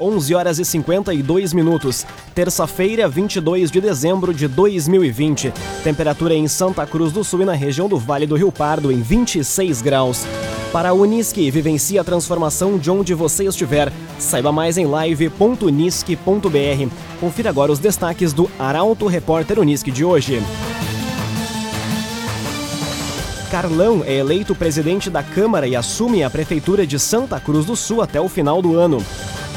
11 horas e 52 minutos. Terça-feira, 22 de dezembro de 2020. Temperatura em Santa Cruz do Sul e na região do Vale do Rio Pardo em 26 graus. Para a Unisque, vivencie a transformação de onde você estiver. Saiba mais em live.unisque.br. Confira agora os destaques do Arauto Repórter Unisque de hoje. Carlão é eleito presidente da Câmara e assume a Prefeitura de Santa Cruz do Sul até o final do ano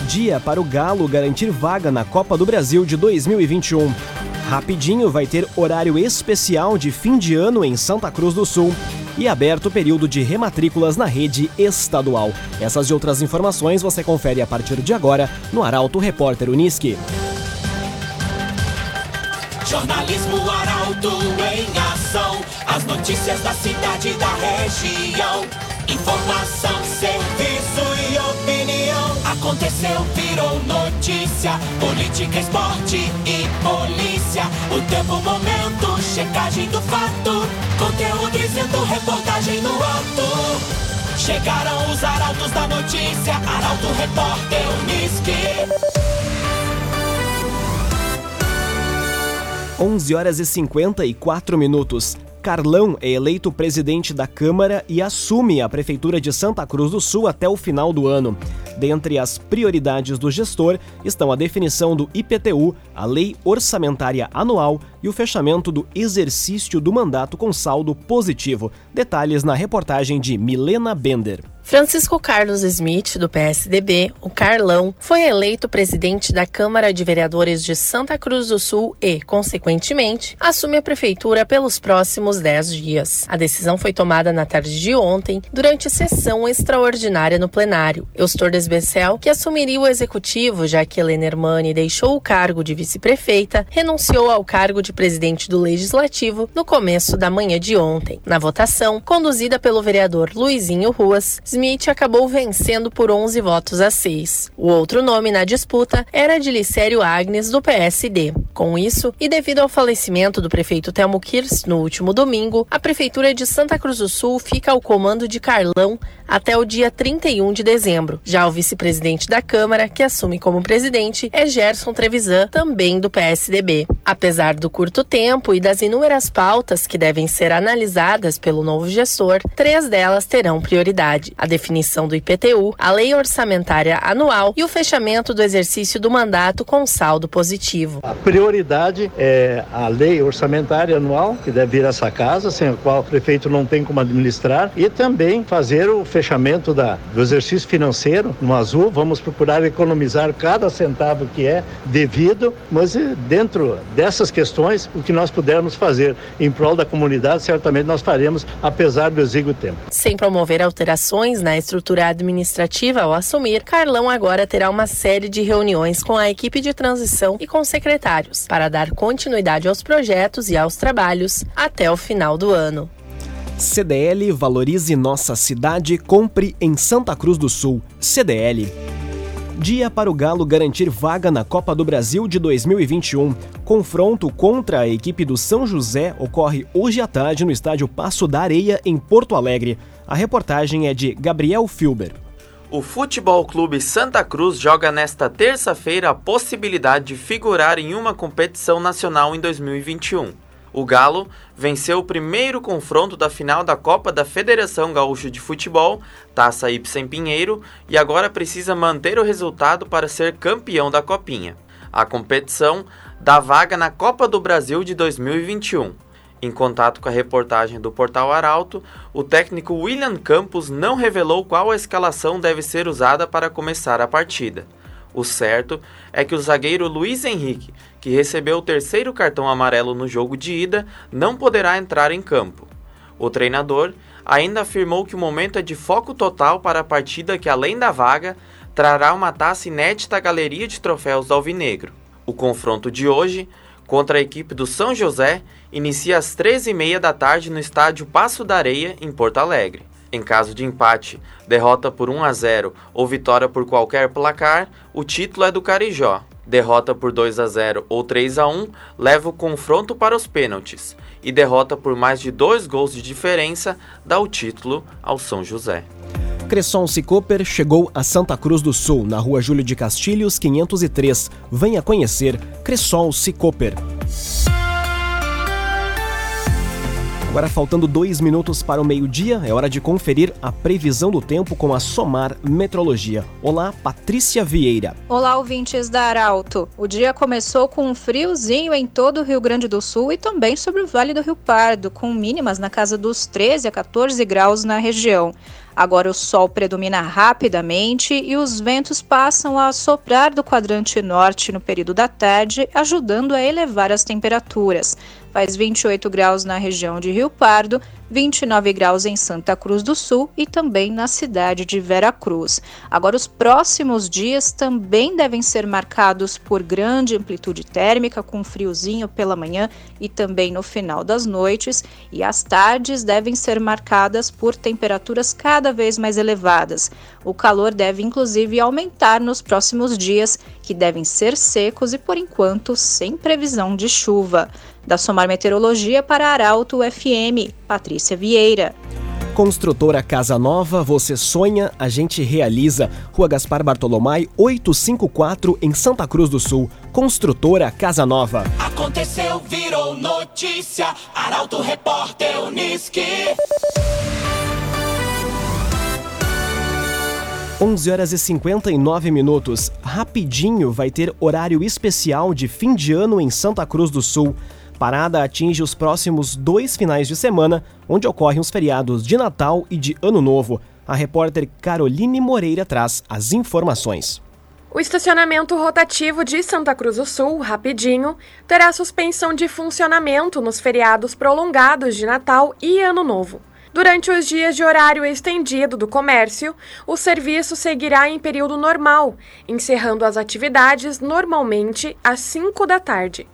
dia para o Galo garantir vaga na Copa do Brasil de 2021. Rapidinho vai ter horário especial de fim de ano em Santa Cruz do Sul e aberto o período de rematrículas na rede estadual. Essas e outras informações você confere a partir de agora no Arauto Repórter Uniski. Jornalismo Arauto em ação. As notícias da cidade e da região. Informação, serviço. Aconteceu, virou notícia. Política, esporte e polícia. O tempo, momento, checagem do fato. Conteúdo dizendo, reportagem no ato. Chegaram os arautos da notícia. Arauto, repórter, Unisque. 11 horas e 54 minutos. Carlão é eleito presidente da Câmara e assume a Prefeitura de Santa Cruz do Sul até o final do ano. Dentre as prioridades do gestor estão a definição do IPTU, a Lei Orçamentária Anual e o fechamento do exercício do mandato com saldo positivo. Detalhes na reportagem de Milena Bender. Francisco Carlos Smith, do PSDB, o Carlão, foi eleito presidente da Câmara de Vereadores de Santa Cruz do Sul e, consequentemente, assume a prefeitura pelos próximos 10 dias. A decisão foi tomada na tarde de ontem, durante sessão extraordinária no plenário. Eustor Desbecel, que assumiria o executivo, já que Helena Hermani deixou o cargo de vice-prefeita, renunciou ao cargo de presidente do Legislativo no começo da manhã de ontem. Na votação, conduzida pelo vereador Luizinho Ruas, Smith acabou vencendo por 11 votos a 6. O outro nome na disputa era de Licério Agnes, do PSD. Com isso, e devido ao falecimento do prefeito Telmo Kirs no último domingo, a Prefeitura de Santa Cruz do Sul fica ao comando de Carlão até o dia 31 de dezembro. Já o vice-presidente da Câmara, que assume como presidente, é Gerson Trevisan, também do PSDB. Apesar do curto tempo e das inúmeras pautas que devem ser analisadas pelo novo gestor, três delas terão prioridade a definição do IPTU, a lei orçamentária anual e o fechamento do exercício do mandato com saldo positivo. A prioridade é a lei orçamentária anual, que deve vir a essa casa, sem a qual o prefeito não tem como administrar, e também fazer o fechamento da, do exercício financeiro no azul. Vamos procurar economizar cada centavo que é devido, mas eh, dentro dessas questões, o que nós pudermos fazer em prol da comunidade, certamente nós faremos, apesar do exíguo tempo. Sem promover alterações na estrutura administrativa ao assumir, Carlão agora terá uma série de reuniões com a equipe de transição e com secretários para dar continuidade aos projetos e aos trabalhos até o final do ano. CDL Valorize Nossa Cidade, compre em Santa Cruz do Sul. CDL. Dia para o Galo garantir vaga na Copa do Brasil de 2021. Confronto contra a equipe do São José ocorre hoje à tarde no estádio Passo da Areia, em Porto Alegre. A reportagem é de Gabriel Filber. O Futebol Clube Santa Cruz joga nesta terça-feira a possibilidade de figurar em uma competição nacional em 2021. O Galo venceu o primeiro confronto da final da Copa da Federação Gaúcha de Futebol, Taça Ibsen Pinheiro, e agora precisa manter o resultado para ser campeão da Copinha. A competição dá vaga na Copa do Brasil de 2021. Em contato com a reportagem do Portal Arauto, o técnico William Campos não revelou qual a escalação deve ser usada para começar a partida. O certo é que o zagueiro Luiz Henrique, que recebeu o terceiro cartão amarelo no jogo de ida, não poderá entrar em campo. O treinador ainda afirmou que o momento é de foco total para a partida que, além da vaga, trará uma taça inédita à galeria de troféus do Alvinegro. O confronto de hoje contra a equipe do São José inicia às 13h30 da tarde no estádio Passo da Areia, em Porto Alegre. Em caso de empate, derrota por 1 a 0 ou vitória por qualquer placar, o título é do Carijó. Derrota por 2 a 0 ou 3 a 1 leva o confronto para os pênaltis. E derrota por mais de dois gols de diferença dá o título ao São José. Cresson Cicoper chegou a Santa Cruz do Sul, na rua Júlio de Castilhos, 503. Venha conhecer Cresson Cicoper. Agora, faltando dois minutos para o meio-dia, é hora de conferir a previsão do tempo com a Somar Metrologia. Olá, Patrícia Vieira. Olá, ouvintes da Arauto. O dia começou com um friozinho em todo o Rio Grande do Sul e também sobre o Vale do Rio Pardo, com mínimas na casa dos 13 a 14 graus na região. Agora o sol predomina rapidamente e os ventos passam a soprar do quadrante norte no período da tarde, ajudando a elevar as temperaturas. Faz 28 graus na região de Rio Pardo, 29 graus em Santa Cruz do Sul e também na cidade de Vera Cruz. Agora, os próximos dias também devem ser marcados por grande amplitude térmica, com friozinho pela manhã e também no final das noites, e as tardes devem ser marcadas por temperaturas cada vez mais elevadas. O calor deve inclusive aumentar nos próximos dias, que devem ser secos e, por enquanto, sem previsão de chuva. Da Somar Meteorologia para Arauto FM, Patrícia Vieira. Construtora Casa Nova, você sonha, a gente realiza. Rua Gaspar Bartolomai, 854, em Santa Cruz do Sul. Construtora Casa Nova. Aconteceu, virou notícia. Arauto Repórter Uniski. 11 horas e 59 minutos. Rapidinho vai ter horário especial de fim de ano em Santa Cruz do Sul parada atinge os próximos dois finais de semana, onde ocorrem os feriados de Natal e de Ano Novo. A repórter Caroline Moreira traz as informações. O estacionamento rotativo de Santa Cruz do Sul, rapidinho, terá suspensão de funcionamento nos feriados prolongados de Natal e Ano Novo. Durante os dias de horário estendido do comércio, o serviço seguirá em período normal, encerrando as atividades normalmente às 5 da tarde.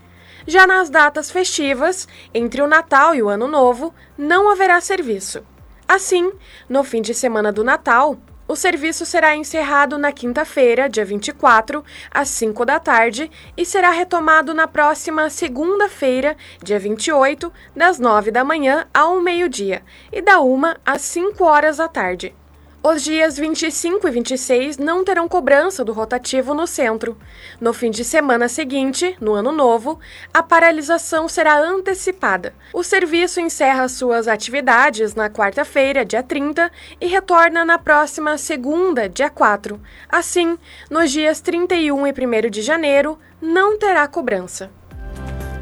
Já nas datas festivas, entre o Natal e o Ano Novo, não haverá serviço. Assim, no fim de semana do Natal, o serviço será encerrado na quinta-feira, dia 24, às 5 da tarde, e será retomado na próxima segunda-feira, dia 28, das 9 da manhã ao meio-dia, e da 1 às 5 horas da tarde. Os dias 25 e 26 não terão cobrança do rotativo no centro. No fim de semana seguinte, no ano novo, a paralisação será antecipada. O serviço encerra suas atividades na quarta-feira, dia 30, e retorna na próxima segunda, dia 4. Assim, nos dias 31 e 1 de janeiro, não terá cobrança.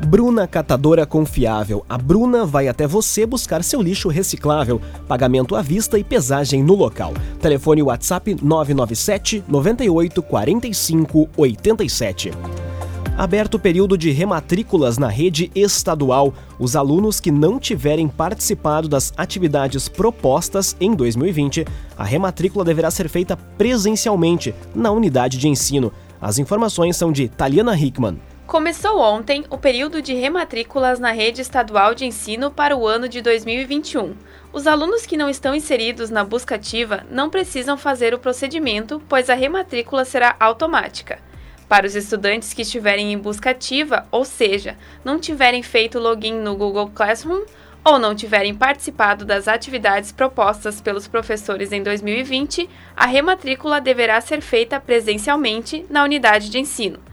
Bruna Catadora Confiável. A Bruna vai até você buscar seu lixo reciclável. Pagamento à vista e pesagem no local. Telefone WhatsApp 997 98 45 87. Aberto período de rematrículas na rede estadual. Os alunos que não tiverem participado das atividades propostas em 2020, a rematrícula deverá ser feita presencialmente na unidade de ensino. As informações são de Taliana Hickman. Começou ontem o período de rematrículas na rede estadual de ensino para o ano de 2021. Os alunos que não estão inseridos na busca ativa não precisam fazer o procedimento, pois a rematrícula será automática. Para os estudantes que estiverem em busca ativa, ou seja, não tiverem feito login no Google Classroom ou não tiverem participado das atividades propostas pelos professores em 2020, a rematrícula deverá ser feita presencialmente na unidade de ensino.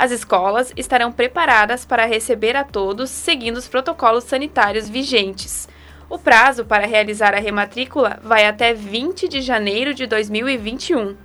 As escolas estarão preparadas para receber a todos seguindo os protocolos sanitários vigentes. O prazo para realizar a rematrícula vai até 20 de janeiro de 2021.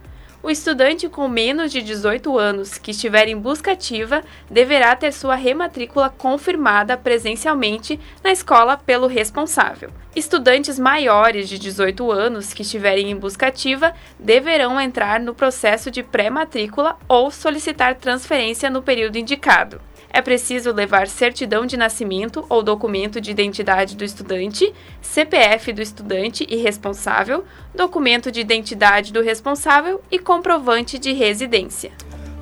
O estudante com menos de 18 anos que estiver em busca ativa deverá ter sua rematrícula confirmada presencialmente na escola pelo responsável. Estudantes maiores de 18 anos que estiverem em busca ativa deverão entrar no processo de pré-matrícula ou solicitar transferência no período indicado é preciso levar certidão de nascimento ou documento de identidade do estudante, CPF do estudante e responsável, documento de identidade do responsável e comprovante de residência.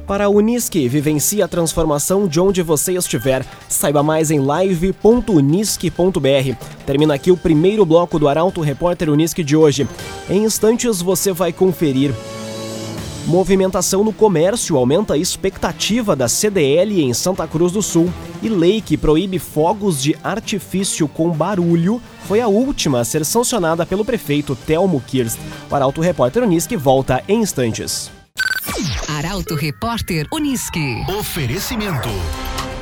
Para a Unisque, vivencie a transformação de onde você estiver. Saiba mais em live.unisque.br. Termina aqui o primeiro bloco do Arauto Repórter Unisque de hoje. Em instantes você vai conferir Movimentação no comércio aumenta a expectativa da CDL em Santa Cruz do Sul. E lei que proíbe fogos de artifício com barulho foi a última a ser sancionada pelo prefeito Telmo Kirst. O Arauto Repórter Unisque volta em instantes. Arauto Repórter Unisque. Oferecimento.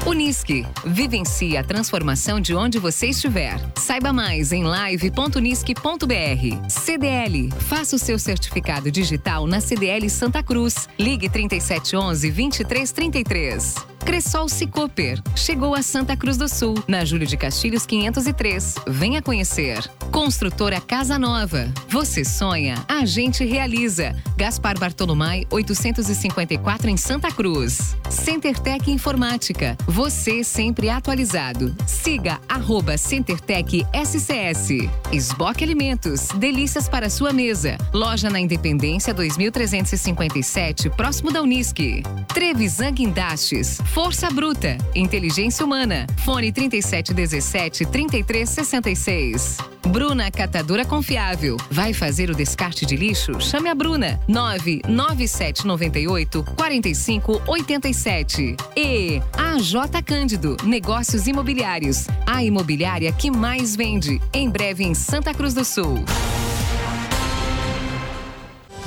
Unisque. Vivencie a transformação de onde você estiver. Saiba mais em live.unisque.br. CDL. Faça o seu certificado digital na CDL Santa Cruz. Ligue 3711 2333. Cressol Cicoper. Chegou a Santa Cruz do Sul, na Júlio de Castilhos 503. Venha conhecer. Construtora Casa Nova. Você sonha, a gente realiza. Gaspar Bartolomai 854 em Santa Cruz. CenterTech Informática. Você sempre atualizado. Siga arroba CenterTech SCS. Esboque Alimentos. Delícias para sua mesa. Loja na Independência 2357, próximo da Unisque. Trevisan Guindastes. Força Bruta, Inteligência Humana. Fone 3717 3366. Bruna Catadora Confiável. Vai fazer o descarte de lixo? Chame a Bruna. 99798 4587. E AJ Cândido, Negócios Imobiliários. A imobiliária que mais vende. Em breve em Santa Cruz do Sul.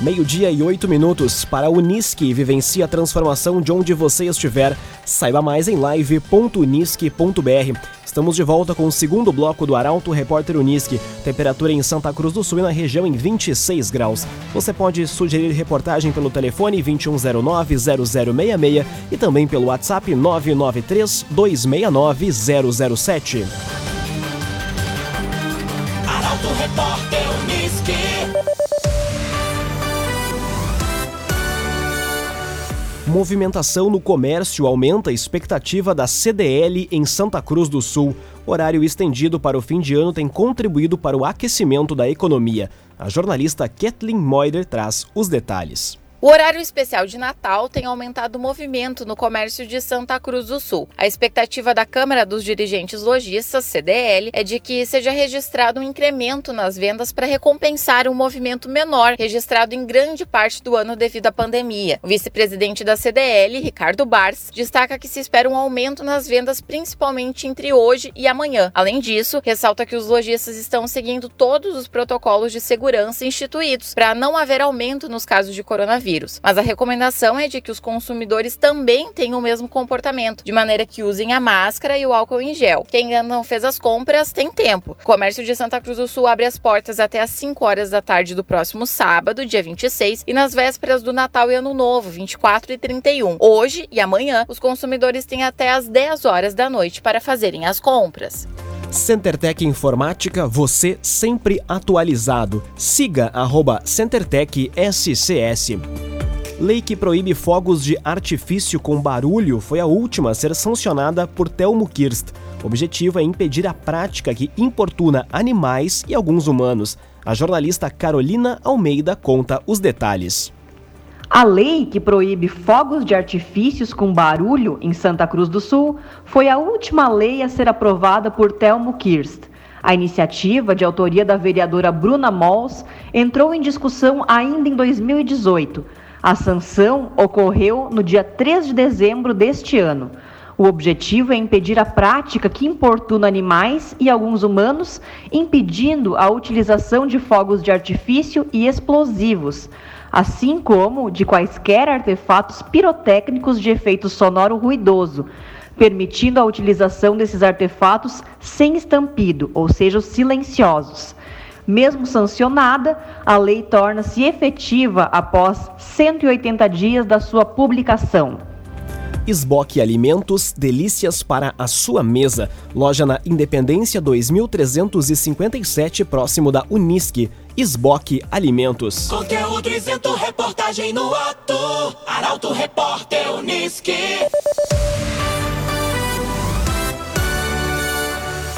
Meio-dia e oito minutos para a Unisque. Vivencie a transformação de onde você estiver. Saiba mais em live.unisque.br. Estamos de volta com o segundo bloco do Arauto Repórter Unisque. Temperatura em Santa Cruz do Sul e na região em 26 graus. Você pode sugerir reportagem pelo telefone 2109-0066 e também pelo WhatsApp 993-269-007. Arauto Repórter Unisque. Movimentação no comércio aumenta a expectativa da CDL em Santa Cruz do Sul. Horário estendido para o fim de ano tem contribuído para o aquecimento da economia. A jornalista Kathleen Moider traz os detalhes. O horário especial de Natal tem aumentado o movimento no comércio de Santa Cruz do Sul. A expectativa da Câmara dos Dirigentes Lojistas, CDL, é de que seja registrado um incremento nas vendas para recompensar um movimento menor registrado em grande parte do ano devido à pandemia. O vice-presidente da CDL, Ricardo Bars, destaca que se espera um aumento nas vendas principalmente entre hoje e amanhã. Além disso, ressalta que os lojistas estão seguindo todos os protocolos de segurança instituídos para não haver aumento nos casos de coronavírus Mas a recomendação é de que os consumidores também tenham o mesmo comportamento, de maneira que usem a máscara e o álcool em gel. Quem ainda não fez as compras tem tempo. O comércio de Santa Cruz do Sul abre as portas até às 5 horas da tarde do próximo sábado, dia 26, e nas vésperas do Natal e Ano Novo, 24 e 31. Hoje e amanhã, os consumidores têm até às 10 horas da noite para fazerem as compras. CenterTech Informática, você sempre atualizado. Siga arroba CenterTech SCS. Lei que proíbe fogos de artifício com barulho foi a última a ser sancionada por Telmo Kirst. O objetivo é impedir a prática que importuna animais e alguns humanos. A jornalista Carolina Almeida conta os detalhes. A lei que proíbe fogos de artifícios com barulho em Santa Cruz do Sul foi a última lei a ser aprovada por Telmo Kirst. A iniciativa, de autoria da vereadora Bruna Mols, entrou em discussão ainda em 2018. A sanção ocorreu no dia 3 de dezembro deste ano. O objetivo é impedir a prática que importuna animais e alguns humanos, impedindo a utilização de fogos de artifício e explosivos assim como de quaisquer artefatos pirotécnicos de efeito sonoro ruidoso, permitindo a utilização desses artefatos sem estampido, ou seja, os silenciosos. Mesmo sancionada, a lei torna-se efetiva após 180 dias da sua publicação. Esboque Alimentos, delícias para a sua mesa. Loja na Independência 2357, próximo da Unisque. Esboque Alimentos. Conteúdo isento, reportagem no ato. Arauto Repórter Unisque.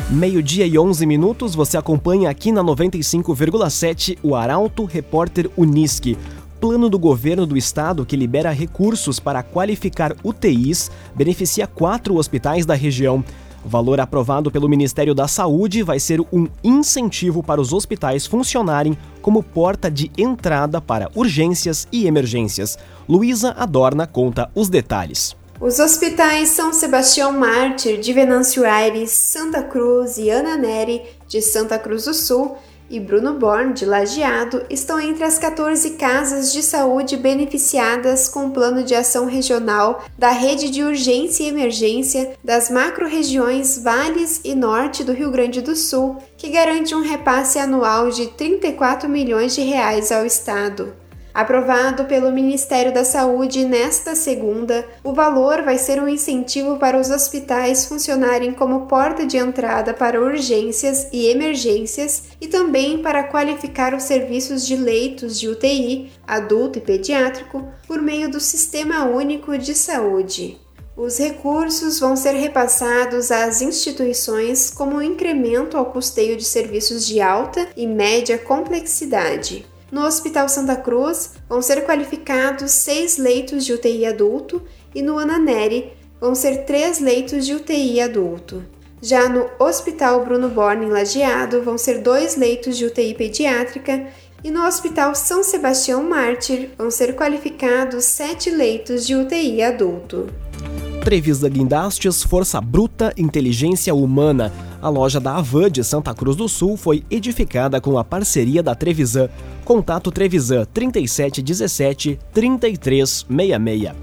Meio-dia e 11 minutos, você acompanha aqui na 95,7 o Arauto Repórter Unisque plano do governo do estado que libera recursos para qualificar UTIs beneficia quatro hospitais da região. O valor aprovado pelo Ministério da Saúde vai ser um incentivo para os hospitais funcionarem como porta de entrada para urgências e emergências. Luísa Adorna conta os detalhes. Os hospitais São Sebastião Mártir de Venâncio Aires, Santa Cruz e Ana Neri de Santa Cruz do Sul e Bruno Born, de Lajeado, estão entre as 14 casas de saúde beneficiadas com o Plano de Ação Regional da Rede de Urgência e Emergência das macro-regiões Vales e Norte do Rio Grande do Sul, que garante um repasse anual de 34 milhões de reais ao Estado. Aprovado pelo Ministério da Saúde nesta segunda, o valor vai ser um incentivo para os hospitais funcionarem como porta de entrada para urgências e emergências e também para qualificar os serviços de leitos de UTI, adulto e pediátrico, por meio do Sistema Único de Saúde. Os recursos vão ser repassados às instituições como um incremento ao custeio de serviços de alta e média complexidade. No Hospital Santa Cruz vão ser qualificados seis leitos de UTI adulto e no Ananeri vão ser três leitos de UTI adulto. Já no Hospital Bruno Borne em Lajeado vão ser dois leitos de UTI pediátrica e no Hospital São Sebastião Mártir vão ser qualificados sete leitos de UTI adulto. Trevisa Guindastes, Força Bruta, Inteligência Humana. A loja da Avan de Santa Cruz do Sul foi edificada com a parceria da Trevisan. Contato Trevisan 3717 3366.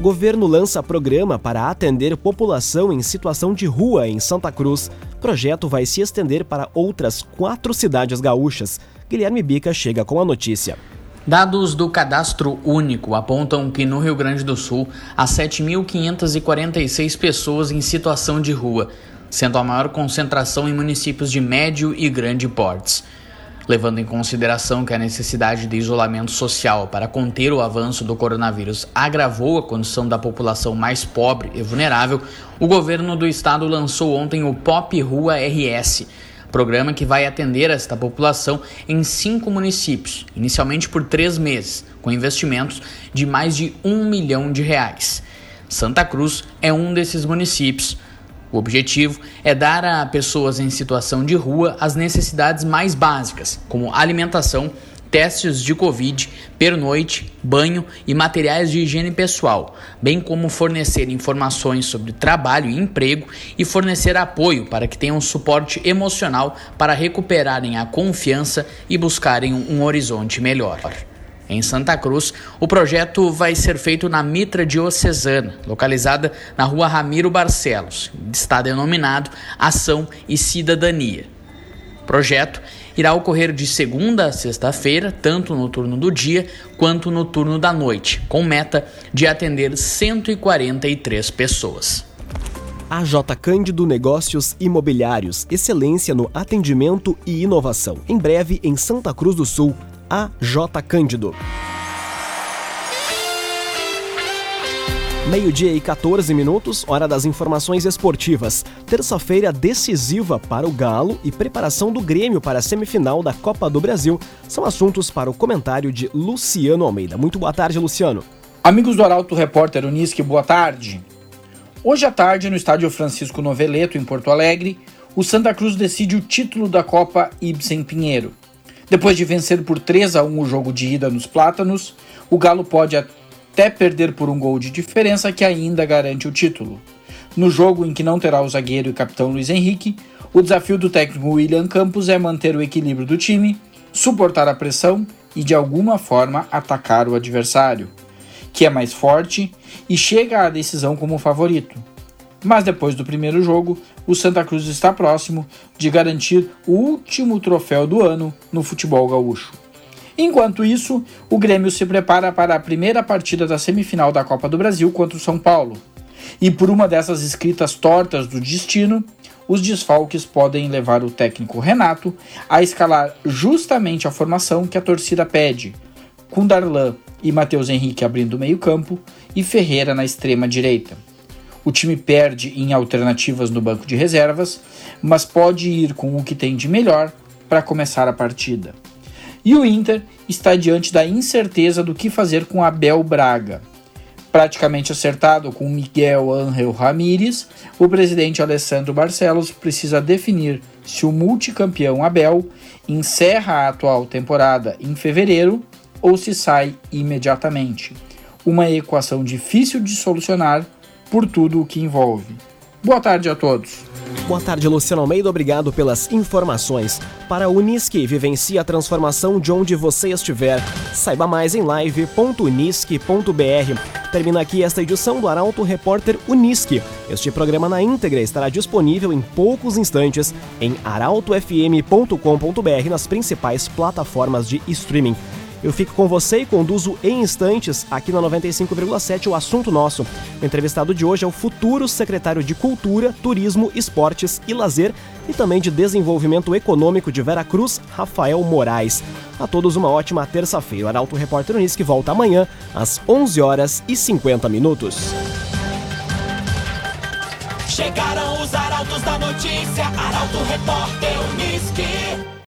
Governo lança programa para atender população em situação de rua em Santa Cruz. Projeto vai se estender para outras quatro cidades gaúchas. Guilherme Bica chega com a notícia. Dados do Cadastro Único apontam que no Rio Grande do Sul há 7.546 pessoas em situação de rua, sendo a maior concentração em municípios de médio e grande portes. Levando em consideração que a necessidade de isolamento social para conter o avanço do coronavírus agravou a condição da população mais pobre e vulnerável, o governo do estado lançou ontem o Pop Rua RS programa que vai atender esta população em cinco municípios, inicialmente por três meses, com investimentos de mais de um milhão de reais. Santa Cruz é um desses municípios. O objetivo é dar a pessoas em situação de rua as necessidades mais básicas, como alimentação, testes de Covid, pernoite, banho e materiais de higiene pessoal, bem como fornecer informações sobre trabalho e emprego e fornecer apoio para que tenham suporte emocional para recuperarem a confiança e buscarem um horizonte melhor. Em Santa Cruz, o projeto vai ser feito na Mitra Diocesana, localizada na rua Ramiro Barcelos. Está denominado Ação e Cidadania. O projeto irá ocorrer de segunda a sexta-feira, tanto no turno do dia quanto no turno da noite, com meta de atender 143 pessoas. AJ Cândido Negócios Imobiliários, excelência no atendimento e inovação. Em breve em Santa Cruz do Sul, AJ Cândido. Meio-dia e 14 minutos, hora das informações esportivas. Terça-feira decisiva para o Galo e preparação do Grêmio para a semifinal da Copa do Brasil são assuntos para o comentário de Luciano Almeida. Muito boa tarde, Luciano. Amigos do Arauto Repórter Unisque, boa tarde. Hoje à tarde, no estádio Francisco Noveleto, em Porto Alegre, o Santa Cruz decide o título da Copa Ibsen Pinheiro. Depois de vencer por 3 a 1 o jogo de ida nos Plátanos, o Galo pode até perder por um gol de diferença que ainda garante o título. No jogo em que não terá o zagueiro e capitão Luiz Henrique, o desafio do técnico William Campos é manter o equilíbrio do time, suportar a pressão e de alguma forma atacar o adversário, que é mais forte e chega à decisão como favorito. Mas depois do primeiro jogo, o Santa Cruz está próximo de garantir o último troféu do ano no futebol gaúcho. Enquanto isso, o Grêmio se prepara para a primeira partida da semifinal da Copa do Brasil contra o São Paulo. E por uma dessas escritas tortas do destino, os desfalques podem levar o técnico Renato a escalar justamente a formação que a torcida pede, com Darlan e Matheus Henrique abrindo o meio-campo e Ferreira na extrema direita. O time perde em alternativas no banco de reservas, mas pode ir com o que tem de melhor para começar a partida. E o Inter está diante da incerteza do que fazer com Abel Braga. praticamente acertado com Miguel Ángel Ramírez, o presidente Alessandro Barcelos precisa definir se o multicampeão Abel encerra a atual temporada em fevereiro ou se sai imediatamente. Uma equação difícil de solucionar por tudo o que envolve. Boa tarde a todos. Boa tarde, Luciano Almeida. Obrigado pelas informações. Para a Unisque, vivencie a transformação de onde você estiver. Saiba mais em live.unisque.br. Termina aqui esta edição do Arauto Repórter Unisque. Este programa na íntegra estará disponível em poucos instantes em arautofm.com.br nas principais plataformas de streaming. Eu fico com você e conduzo em instantes aqui na 95,7 o assunto nosso. O entrevistado de hoje é o futuro secretário de Cultura, Turismo, Esportes e Lazer e também de Desenvolvimento Econômico de Vera Cruz, Rafael Moraes. A todos uma ótima terça-feira. O Arauto Repórter Unisque volta amanhã às 11 horas e 50 minutos. Chegaram os arautos da notícia, Arauto Repórter Unisque.